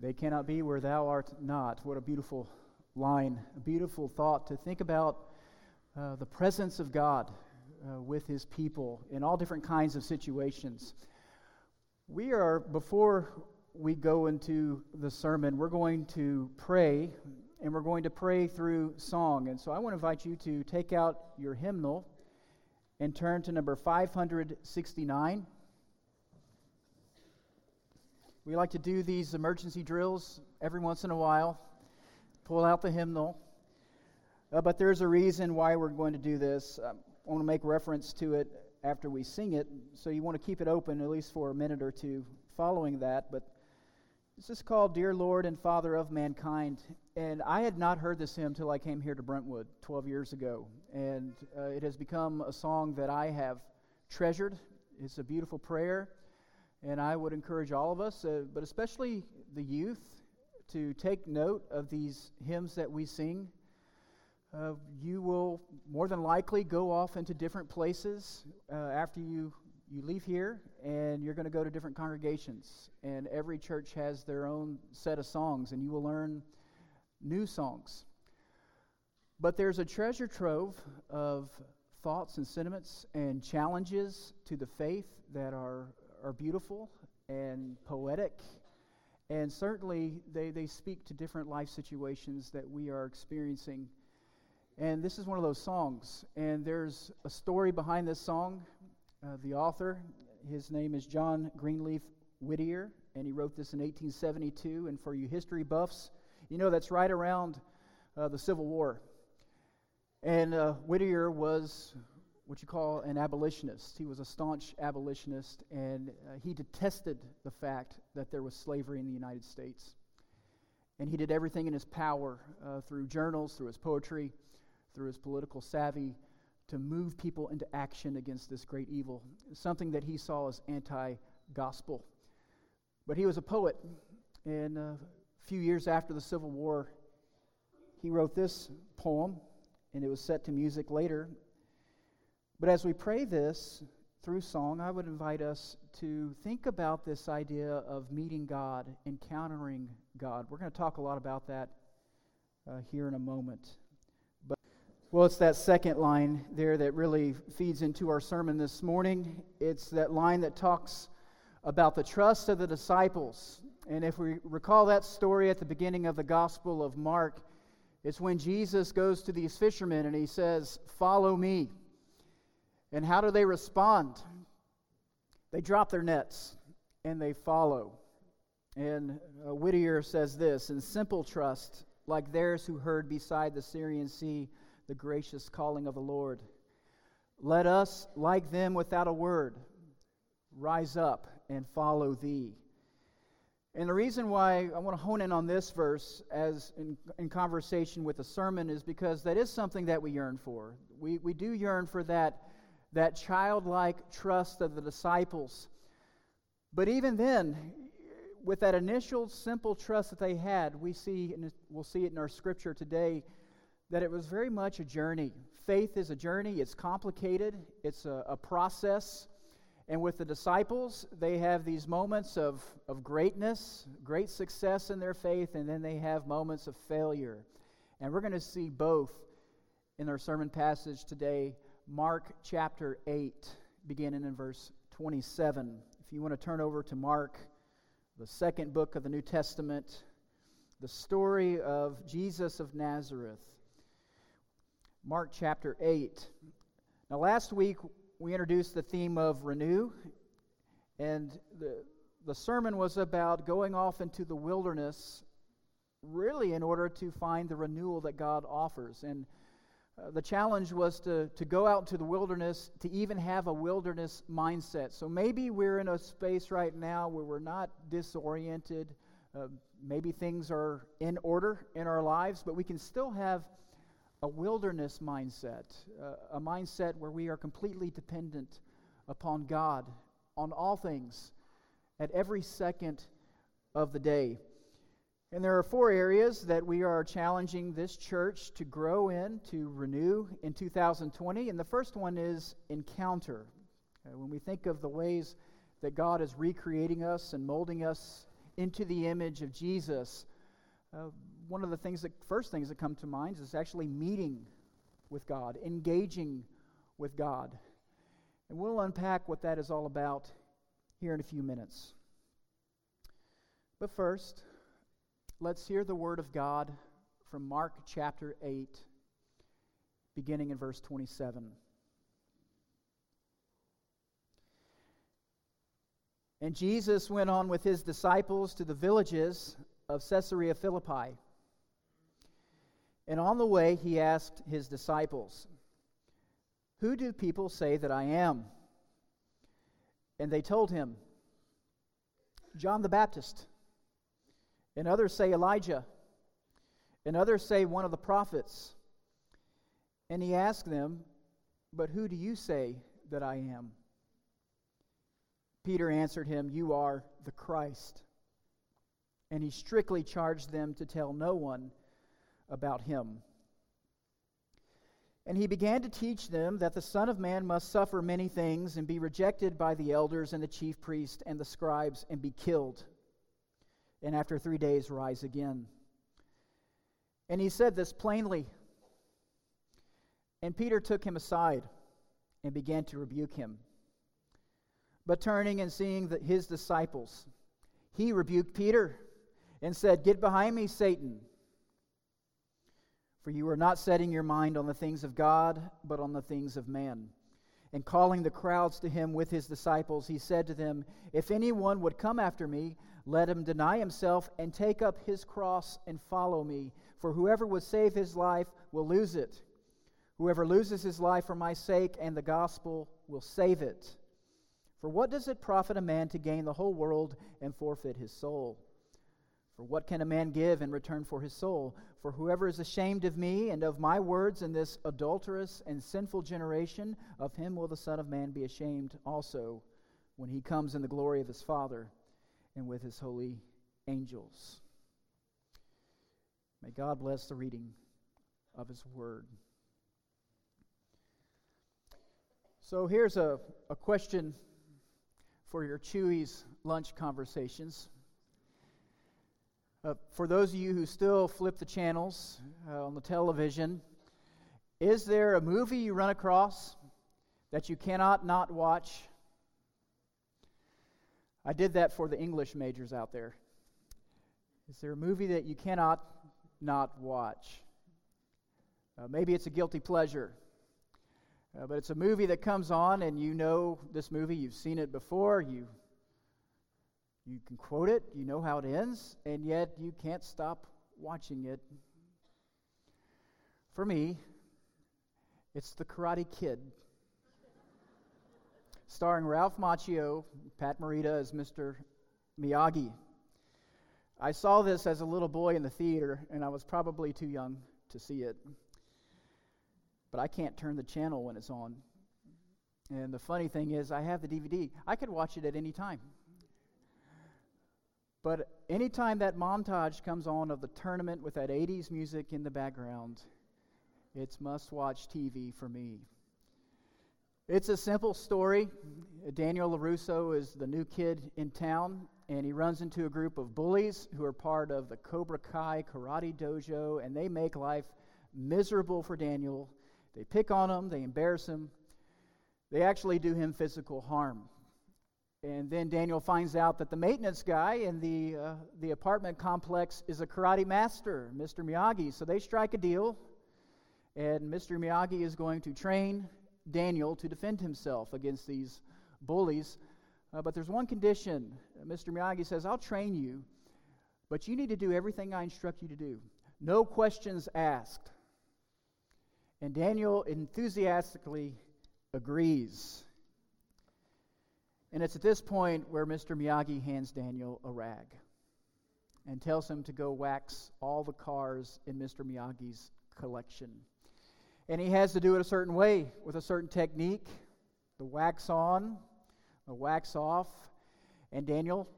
They cannot be where thou art not. What a beautiful line, a beautiful thought to think about uh, the presence of God uh, with his people in all different kinds of situations. We are, before we go into the sermon, we're going to pray, and we're going to pray through song. And so I want to invite you to take out your hymnal and turn to number 569. We like to do these emergency drills every once in a while, pull out the hymnal. Uh, but there's a reason why we're going to do this. Um, I want to make reference to it after we sing it, so you want to keep it open at least for a minute or two following that. But this is called Dear Lord and Father of Mankind. And I had not heard this hymn till I came here to Brentwood 12 years ago. And uh, it has become a song that I have treasured. It's a beautiful prayer. And I would encourage all of us, uh, but especially the youth, to take note of these hymns that we sing. Uh, you will more than likely go off into different places uh, after you, you leave here, and you're going to go to different congregations. And every church has their own set of songs, and you will learn new songs. But there's a treasure trove of thoughts and sentiments and challenges to the faith that are are beautiful and poetic, and certainly they, they speak to different life situations that we are experiencing. And this is one of those songs, and there's a story behind this song. Uh, the author, his name is John Greenleaf Whittier, and he wrote this in 1872. And for you history buffs, you know that's right around uh, the Civil War. And uh, Whittier was what you call an abolitionist. He was a staunch abolitionist, and uh, he detested the fact that there was slavery in the United States. And he did everything in his power uh, through journals, through his poetry, through his political savvy to move people into action against this great evil, something that he saw as anti gospel. But he was a poet, and a few years after the Civil War, he wrote this poem, and it was set to music later but as we pray this through song, I would invite us to think about this idea of meeting God, encountering God. We're going to talk a lot about that uh, here in a moment. But well, it's that second line there that really feeds into our sermon this morning. It's that line that talks about the trust of the disciples. And if we recall that story at the beginning of the Gospel of Mark, it's when Jesus goes to these fishermen and he says, Follow me. And how do they respond? They drop their nets and they follow. And uh, Whittier says this In simple trust, like theirs who heard beside the Syrian sea the gracious calling of the Lord, let us, like them without a word, rise up and follow thee. And the reason why I want to hone in on this verse as in, in conversation with the sermon is because that is something that we yearn for. We, we do yearn for that that childlike trust of the disciples. But even then, with that initial simple trust that they had, we see, and we'll see it in our scripture today, that it was very much a journey. Faith is a journey, it's complicated, it's a, a process. And with the disciples, they have these moments of, of greatness, great success in their faith, and then they have moments of failure. And we're going to see both in our sermon passage today Mark chapter 8, beginning in verse 27. If you want to turn over to Mark, the second book of the New Testament, the story of Jesus of Nazareth. Mark chapter 8. Now, last week we introduced the theme of renew, and the, the sermon was about going off into the wilderness, really in order to find the renewal that God offers. And uh, the challenge was to, to go out into the wilderness, to even have a wilderness mindset. So maybe we're in a space right now where we're not disoriented. Uh, maybe things are in order in our lives, but we can still have a wilderness mindset, uh, a mindset where we are completely dependent upon God on all things at every second of the day. And there are four areas that we are challenging this church to grow in, to renew in 2020. And the first one is encounter. Uh, when we think of the ways that God is recreating us and molding us into the image of Jesus, uh, one of the things that first things that come to mind is actually meeting with God, engaging with God. And we'll unpack what that is all about here in a few minutes. But first, let's hear the word of God from Mark chapter 8, beginning in verse 27. And Jesus went on with his disciples to the villages of Caesarea Philippi. And on the way, he asked his disciples, Who do people say that I am? And they told him, John the Baptist. And others say Elijah. And others say one of the prophets. And he asked them, But who do you say that I am? Peter answered him, You are the Christ. And he strictly charged them to tell no one about him. And he began to teach them that the Son of Man must suffer many things and be rejected by the elders and the chief priests and the scribes and be killed, and after three days rise again. And he said this plainly. And Peter took him aside and began to rebuke him. But turning and seeing the, his disciples, he rebuked Peter and said, Get behind me, Satan. For you are not setting your mind on the things of God, but on the things of man. And calling the crowds to him with his disciples, he said to them, If anyone would come after me, let him deny himself and take up his cross and follow me. For whoever would save his life will lose it. Whoever loses his life for my sake and the gospel will save it. For what does it profit a man to gain the whole world and forfeit his soul? For what can a man give in return for his soul? For whoever is ashamed of me and of my words in this adulterous and sinful generation, of him will the Son of Man be ashamed also when he comes in the glory of his Father and with his holy angels. May God bless the reading of his word. So here's a, a question for your Chuy's lunch conversations. Uh, for those of you who still flip the channels uh, on the television, is there a movie you run across that you cannot not watch? I did that for the English majors out there. Is there a movie that you cannot not watch? Uh, maybe it's a guilty pleasure. Uh, but it's a movie that comes on, and you know this movie, you've seen it before, you, you can quote it, you know how it ends, and yet you can't stop watching it. For me, it's The Karate Kid, starring Ralph Macchio, Pat Morita as Mr. Miyagi. I saw this as a little boy in the theater, and I was probably too young to see it but I can't turn the channel when it's on. And the funny thing is, I have the DVD. I could watch it at any time. But anytime that montage comes on of the tournament with that 80s music in the background, it's must watch TV for me. It's a simple story. Daniel LaRusso is the new kid in town, and he runs into a group of bullies who are part of the Cobra Kai Karate Dojo, and they make life miserable for Daniel they pick on him, they embarrass him, they actually do him physical harm. And then Daniel finds out that the maintenance guy in the, uh, the apartment complex is a karate master, Mr. Miyagi. So they strike a deal, and Mr. Miyagi is going to train Daniel to defend himself against these bullies. Uh, but there's one condition. Mr. Miyagi says, I'll train you, but you need to do everything I instruct you to do. No questions asked. And Daniel enthusiastically agrees. And it's at this point where Mr. Miyagi hands Daniel a rag and tells him to go wax all the cars in Mr. Miyagi's collection. And he has to do it a certain way with a certain technique the wax on, the wax off. And Daniel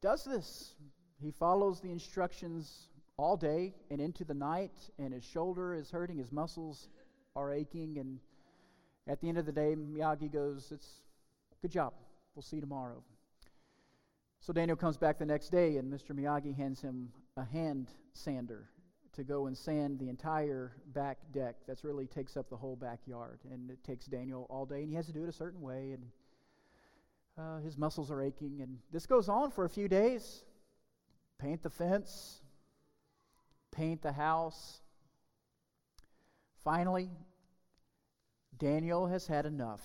does this. He follows the instructions all day and into the night, and his shoulder is hurting, his muscles are aching, and at the end of the day, Miyagi goes, It's good job. We'll see you tomorrow. So Daniel comes back the next day, and Mr. Miyagi hands him a hand sander to go and sand the entire back deck. That's really takes up the whole backyard, and it takes Daniel all day, and he has to do it a certain way, and uh, his muscles are aching, and this goes on for a few days. Paint the fence, paint the house. Finally, Daniel has had enough.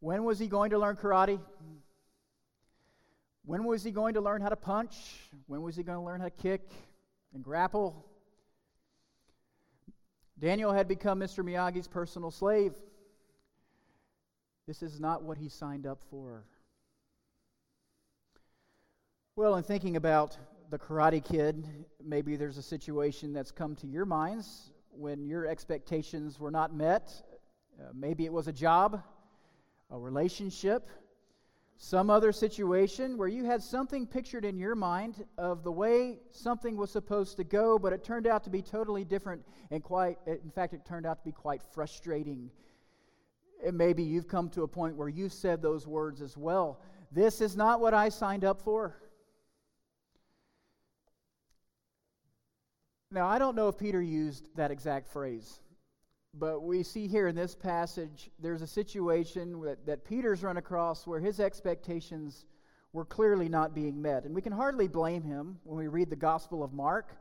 When was he going to learn karate? When was he going to learn how to punch? When was he going to learn how to kick and grapple? Daniel had become Mr. Miyagi's personal slave. This is not what he signed up for. Well, in thinking about the Karate Kid, maybe there's a situation that's come to your minds when your expectations were not met. Uh, maybe it was a job, a relationship, some other situation where you had something pictured in your mind of the way something was supposed to go, but it turned out to be totally different and quite, in fact, it turned out to be quite frustrating. And maybe you've come to a point where you said those words as well. This is not what I signed up for. Now, I don't know if Peter used that exact phrase. But we see here in this passage, there's a situation that, that Peter's run across where his expectations were clearly not being met. And we can hardly blame him when we read the Gospel of Mark.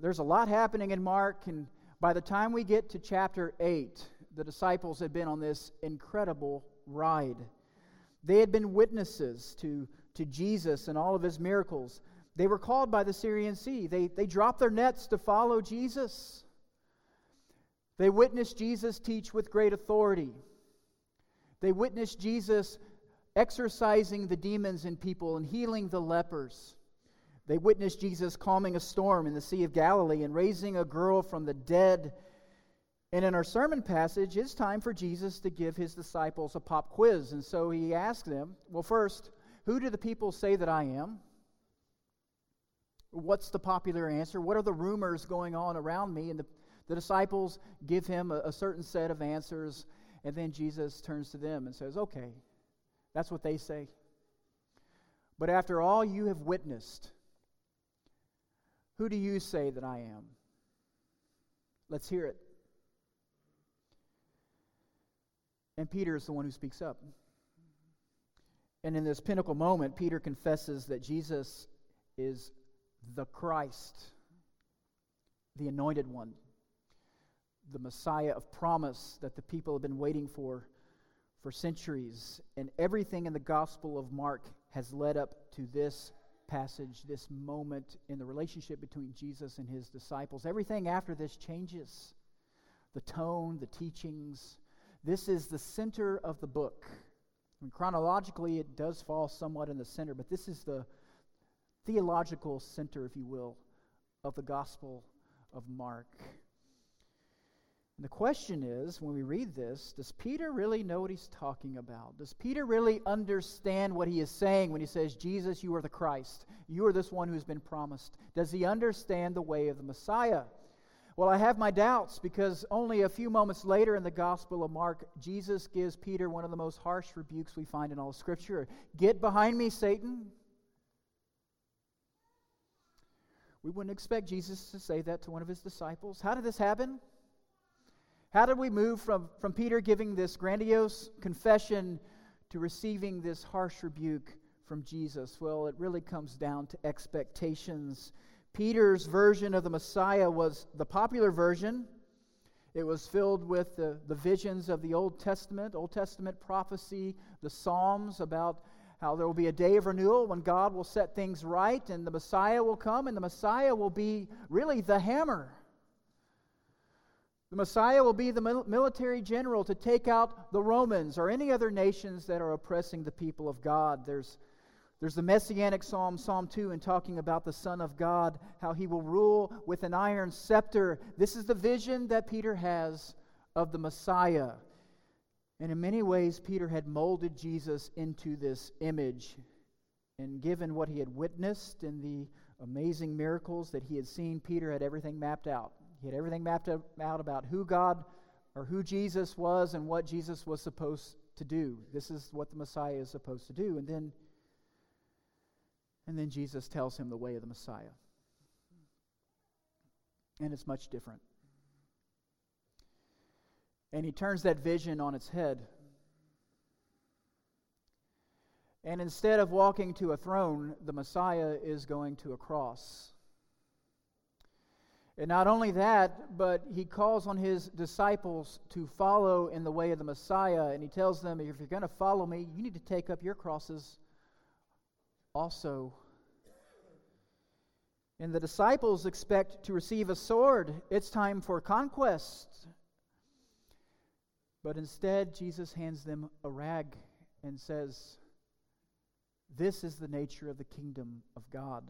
There's a lot happening in Mark, and by the time we get to chapter 8, the disciples had been on this incredible ride. They had been witnesses to, to Jesus and all of his miracles. They were called by the Syrian Sea. They, they dropped their nets to follow Jesus. They witnessed Jesus teach with great authority. They witnessed Jesus exorcising the demons in people and healing the lepers. They witnessed Jesus calming a storm in the Sea of Galilee and raising a girl from the dead. And in our sermon passage, it's time for Jesus to give his disciples a pop quiz. And so he asked them, Well, first, who do the people say that I am? What's the popular answer? What are the rumors going on around me? And the the disciples give him a, a certain set of answers, and then Jesus turns to them and says, Okay, that's what they say. But after all you have witnessed, who do you say that I am? Let's hear it. And Peter is the one who speaks up. And in this pinnacle moment, Peter confesses that Jesus is the Christ, the anointed one, the Messiah of promise that the people have been waiting for for centuries. And everything in the Gospel of Mark has led up to this passage, this moment in the relationship between Jesus and his disciples. Everything after this changes the tone, the teachings. This is the center of the book. I mean, chronologically, it does fall somewhat in the center, but this is the theological center, if you will, of the Gospel of Mark. And the question is when we read this, does Peter really know what he's talking about? Does Peter really understand what he is saying when he says, Jesus, you are the Christ? You are this one who's been promised. Does he understand the way of the Messiah? Well, I have my doubts because only a few moments later in the Gospel of Mark, Jesus gives Peter one of the most harsh rebukes we find in all Scripture Get behind me, Satan. We wouldn't expect Jesus to say that to one of his disciples. How did this happen? How did we move from, from Peter giving this grandiose confession to receiving this harsh rebuke from Jesus? Well, it really comes down to expectations. Peter's version of the Messiah was the popular version. It was filled with the, the visions of the Old Testament, Old Testament prophecy, the Psalms about how there will be a day of renewal when God will set things right and the Messiah will come, and the Messiah will be really the hammer the Messiah will be the military general to take out the Romans or any other nations that are oppressing the people of God. There's, there's the messianic psalm, Psalm 2, in talking about the Son of God, how he will rule with an iron scepter. This is the vision that Peter has of the Messiah. And in many ways, Peter had molded Jesus into this image. And given what he had witnessed in the amazing miracles that he had seen, Peter had everything mapped out. He had everything mapped out about who God or who Jesus was and what Jesus was supposed to do. This is what the Messiah is supposed to do. And then And then Jesus tells him the way of the Messiah. And it's much different. And he turns that vision on its head. And instead of walking to a throne, the Messiah is going to a cross. And not only that, but he calls on his disciples to follow in the way of the Messiah. And he tells them, if you're going to follow me, you need to take up your crosses also. And the disciples expect to receive a sword. It's time for conquest. But instead, Jesus hands them a rag and says, This is the nature of the kingdom of God.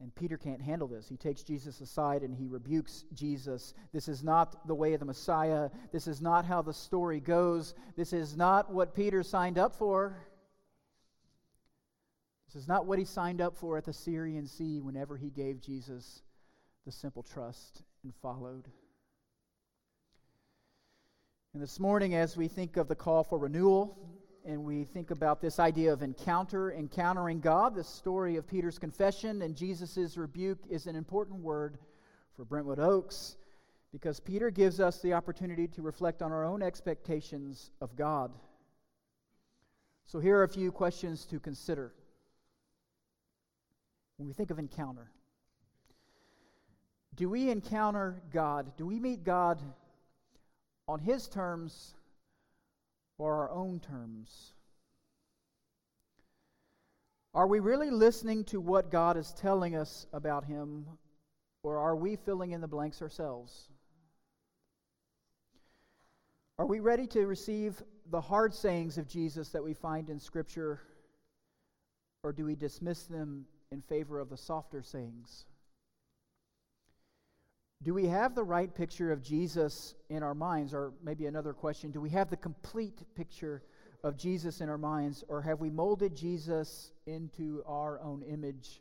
And Peter can't handle this. He takes Jesus aside and he rebukes Jesus. This is not the way of the Messiah. This is not how the story goes. This is not what Peter signed up for. This is not what he signed up for at the Syrian Sea whenever he gave Jesus the simple trust and followed. And this morning, as we think of the call for renewal, and we think about this idea of encounter, encountering God, the story of Peter's confession and Jesus' rebuke is an important word for Brentwood Oaks because Peter gives us the opportunity to reflect on our own expectations of God. So, here are a few questions to consider when we think of encounter. Do we encounter God? Do we meet God on His terms or our own terms? Are we really listening to what God is telling us about Him, or are we filling in the blanks ourselves? Are we ready to receive the hard sayings of Jesus that we find in Scripture, or do we dismiss them in favor of the softer sayings? Do we have the right picture of Jesus in our minds? Or maybe another question do we have the complete picture of Jesus in our minds? Or have we molded Jesus into our own image?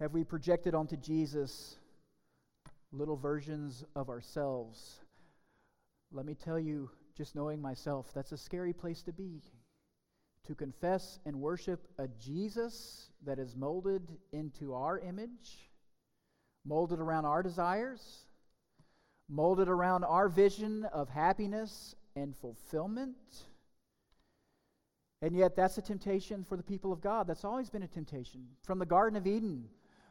Have we projected onto Jesus little versions of ourselves? Let me tell you, just knowing myself, that's a scary place to be. To confess and worship a Jesus that is molded into our image molded around our desires, molded around our vision of happiness and fulfillment. And yet, that's a temptation for the people of God. That's always been a temptation. From the Garden of Eden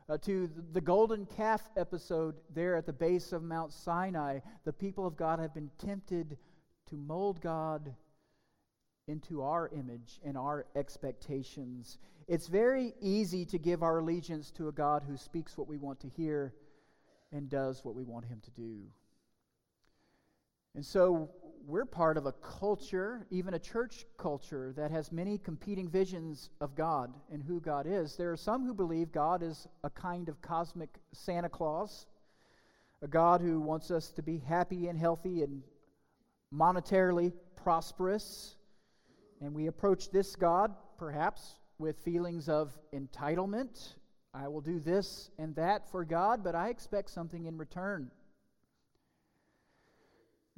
uh, to the golden calf episode there at the base of Mount Sinai, the people of God have been tempted to mold God into our image and our expectations. It's very easy to give our allegiance to a God who speaks what we want to hear and does what we want him to do. And so we're part of a culture, even a church culture, that has many competing visions of God and who God is. There are some who believe God is a kind of cosmic Santa Claus, a God who wants us to be happy and healthy and monetarily prosperous. And we approach this God, perhaps, with feelings of entitlement. I will do this and that for God, but I expect something in return.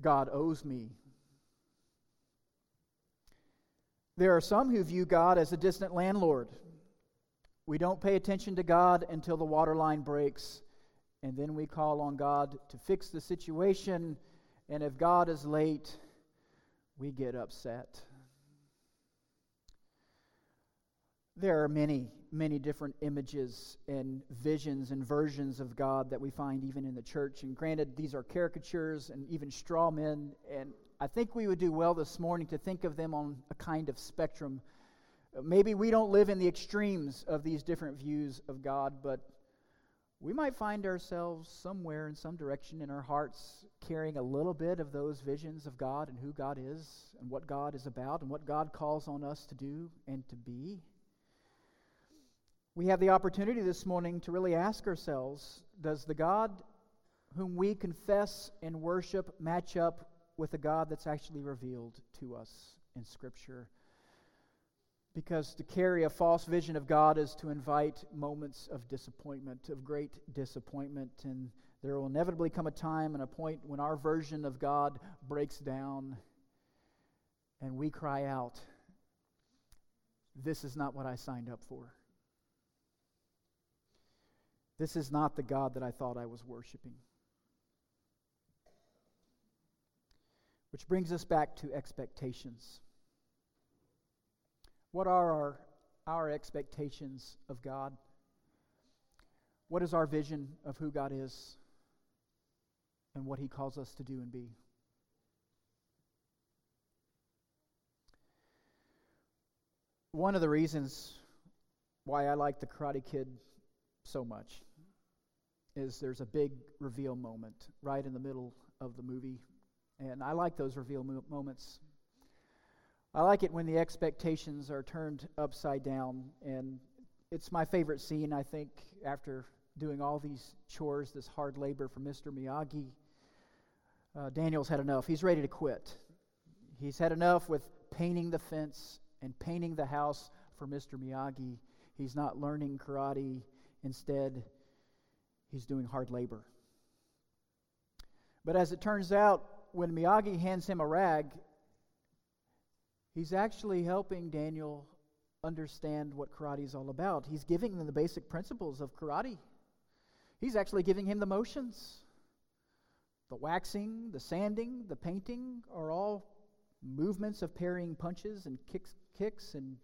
God owes me. There are some who view God as a distant landlord. We don't pay attention to God until the water line breaks, and then we call on God to fix the situation. And if God is late, we get upset. There are many, many different images and visions and versions of God that we find even in the church. And granted, these are caricatures and even straw men. And I think we would do well this morning to think of them on a kind of spectrum. Maybe we don't live in the extremes of these different views of God, but we might find ourselves somewhere in some direction in our hearts carrying a little bit of those visions of God and who God is and what God is about and what God calls on us to do and to be we have the opportunity this morning to really ask ourselves Does the God whom we confess and worship match up with the God that's actually revealed to us in Scripture? Because to carry a false vision of God is to invite moments of disappointment, of great disappointment. And there will inevitably come a time and a point when our version of God breaks down and we cry out, this is not what I signed up for. This is not the God that I thought I was worshiping. Which brings us back to expectations. What are our, our expectations of God? What is our vision of who God is and what He calls us to do and be? One of the reasons why I like the Karate Kid so much is there's a big reveal moment right in the middle of the movie. And I like those reveal mo- moments. I like it when the expectations are turned upside down. And it's my favorite scene, I think, after doing all these chores, this hard labor for Mr. Miyagi. Uh, Daniel's had enough. He's ready to quit. He's had enough with painting the fence and painting the house for Mr. Miyagi. He's not learning karate. Instead, he's doing hard labor. But as it turns out, when Miyagi hands him a rag, he's actually helping Daniel understand what karate is all about. He's giving him the basic principles of karate. He's actually giving him the motions. The waxing, the sanding, the painting are all movements of parrying punches and kicks, kicks and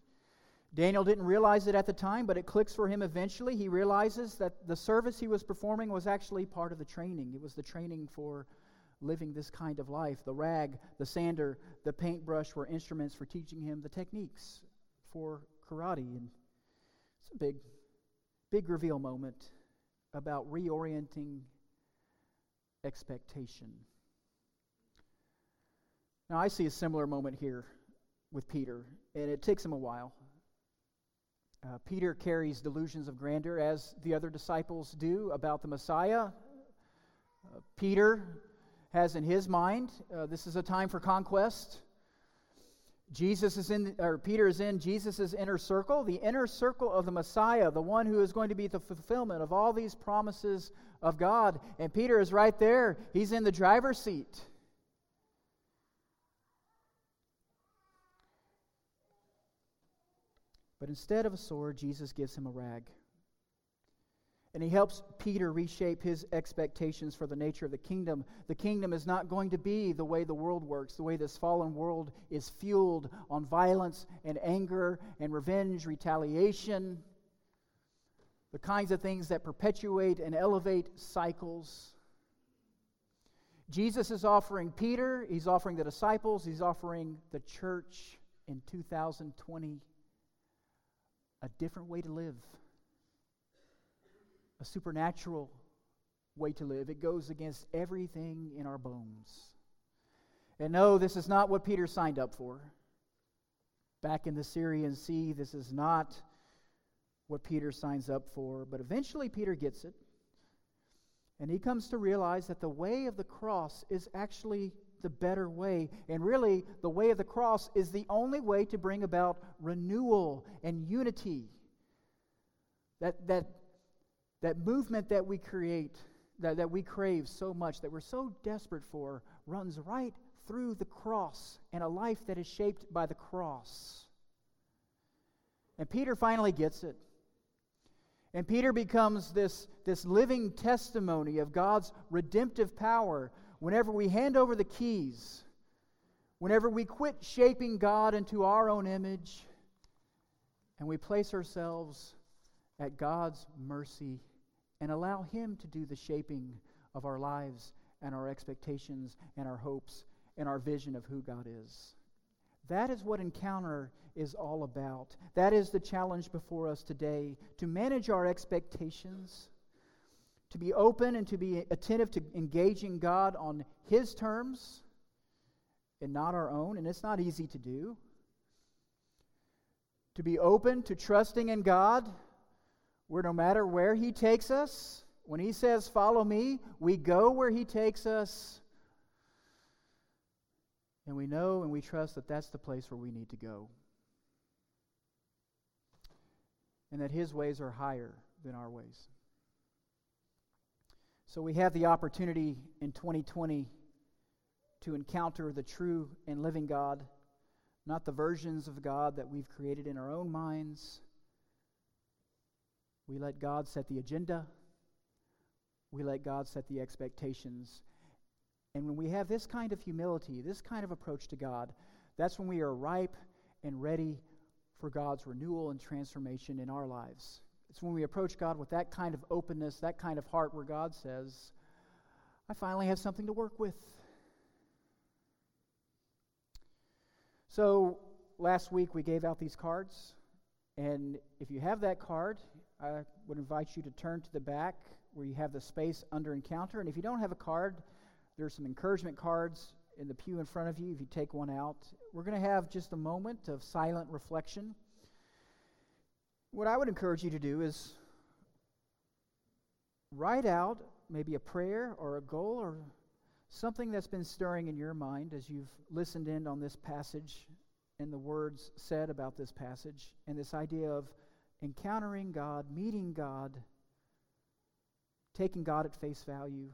Daniel didn't realize it at the time, but it clicks for him eventually. He realizes that the service he was performing was actually part of the training. It was the training for living this kind of life. The rag, the sander, the paintbrush were instruments for teaching him the techniques for karate. And it's a big, big reveal moment about reorienting expectation. Now, I see a similar moment here with Peter, and it takes him a while. Uh, Peter carries delusions of grandeur, as the other disciples do, about the Messiah. Uh, Peter has in his mind uh, this is a time for conquest. Jesus is in, or Peter is in Jesus' inner circle, the inner circle of the Messiah, the one who is going to be the fulfillment of all these promises of God. And Peter is right there. He's in the driver's seat. But instead of a sword, Jesus gives him a rag. And he helps Peter reshape his expectations for the nature of the kingdom. The kingdom is not going to be the way the world works, the way this fallen world is fueled on violence and anger and revenge, retaliation, the kinds of things that perpetuate and elevate cycles. Jesus is offering Peter, he's offering the disciples, he's offering the church in 2020 a different way to live, a supernatural way to live. It goes against everything in our bones. And no, this is not what Peter signed up for. Back in the Syrian Sea, this is not what Peter signs up for. But eventually, Peter gets it. And he comes to realize that the way of the cross is actually the better way. And really, the way of the cross is the only way to bring about renewal and unity. That, that, that movement that we create, that, that we crave so much, that we're so desperate for, runs right through the cross and a life that is shaped by the cross. And Peter finally gets it. And Peter becomes this, this living testimony of God's redemptive power whenever we hand over the keys, whenever we quit shaping God into our own image, and we place ourselves at God's mercy and allow Him to do the shaping of our lives and our expectations and our hopes and our vision of who God is. That is what encounter is all about. That is the challenge before us today to manage our expectations to be open and to be attentive to engaging God on His terms and not our own, and it's not easy to do. To be open to trusting in God, where no matter where He takes us, when He says, Follow me, we go where He takes us. And we know and we trust that that's the place where we need to go. And that His ways are higher than our ways. So we have the opportunity in 2020 to encounter the true and living God, not the versions of God that we've created in our own minds. We let God set the agenda. We let God set the expectations. And when we have this kind of humility, this kind of approach to God, that's when we are ripe and ready for God's renewal and transformation in our lives. It's when we approach God with that kind of openness, that kind of heart, where God says, I finally have something to work with. So, last week we gave out these cards. And if you have that card, I would invite you to turn to the back where you have the space under encounter. And if you don't have a card, there's some encouragement cards in the pew in front of you if you take one out. We're going to have just a moment of silent reflection. What I would encourage you to do is write out maybe a prayer or a goal or something that's been stirring in your mind as you've listened in on this passage and the words said about this passage and this idea of encountering God, meeting God, taking God at face value.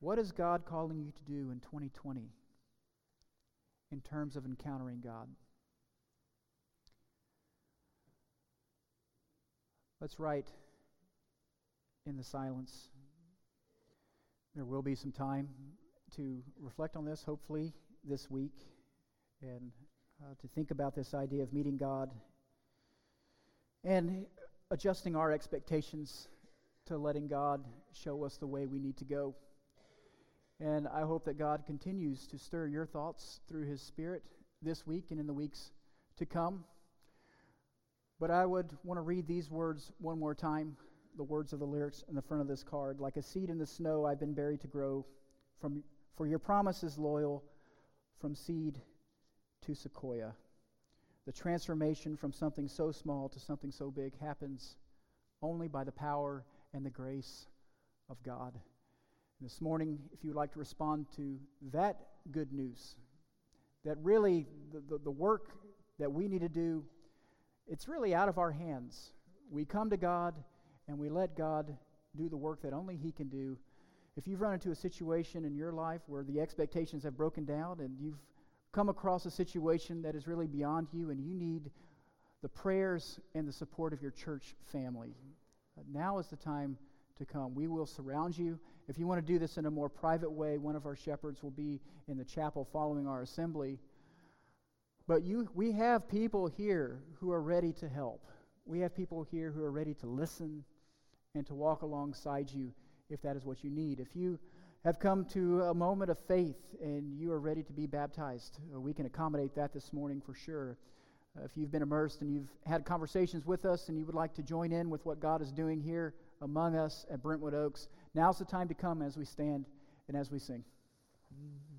What is God calling you to do in 2020 in terms of encountering God? Let's write in the silence. There will be some time to reflect on this, hopefully, this week, and uh, to think about this idea of meeting God and adjusting our expectations to letting God show us the way we need to go. And I hope that God continues to stir your thoughts through His Spirit this week and in the weeks to come. But I would want to read these words one more time the words of the lyrics in the front of this card. Like a seed in the snow, I've been buried to grow. From, for your promise is loyal, from seed to sequoia. The transformation from something so small to something so big happens only by the power and the grace of God. And this morning, if you would like to respond to that good news, that really the, the, the work that we need to do, it's really out of our hands. We come to God and we let God do the work that only He can do. If you've run into a situation in your life where the expectations have broken down and you've come across a situation that is really beyond you and you need the prayers and the support of your church family, now is the time to come. We will surround you. If you want to do this in a more private way, one of our shepherds will be in the chapel following our assembly. But you, we have people here who are ready to help. We have people here who are ready to listen and to walk alongside you if that is what you need. If you have come to a moment of faith and you are ready to be baptized, uh, we can accommodate that this morning for sure. Uh, if you've been immersed and you've had conversations with us and you would like to join in with what God is doing here among us at Brentwood Oaks, now's the time to come as we stand and as we sing. Mm-hmm.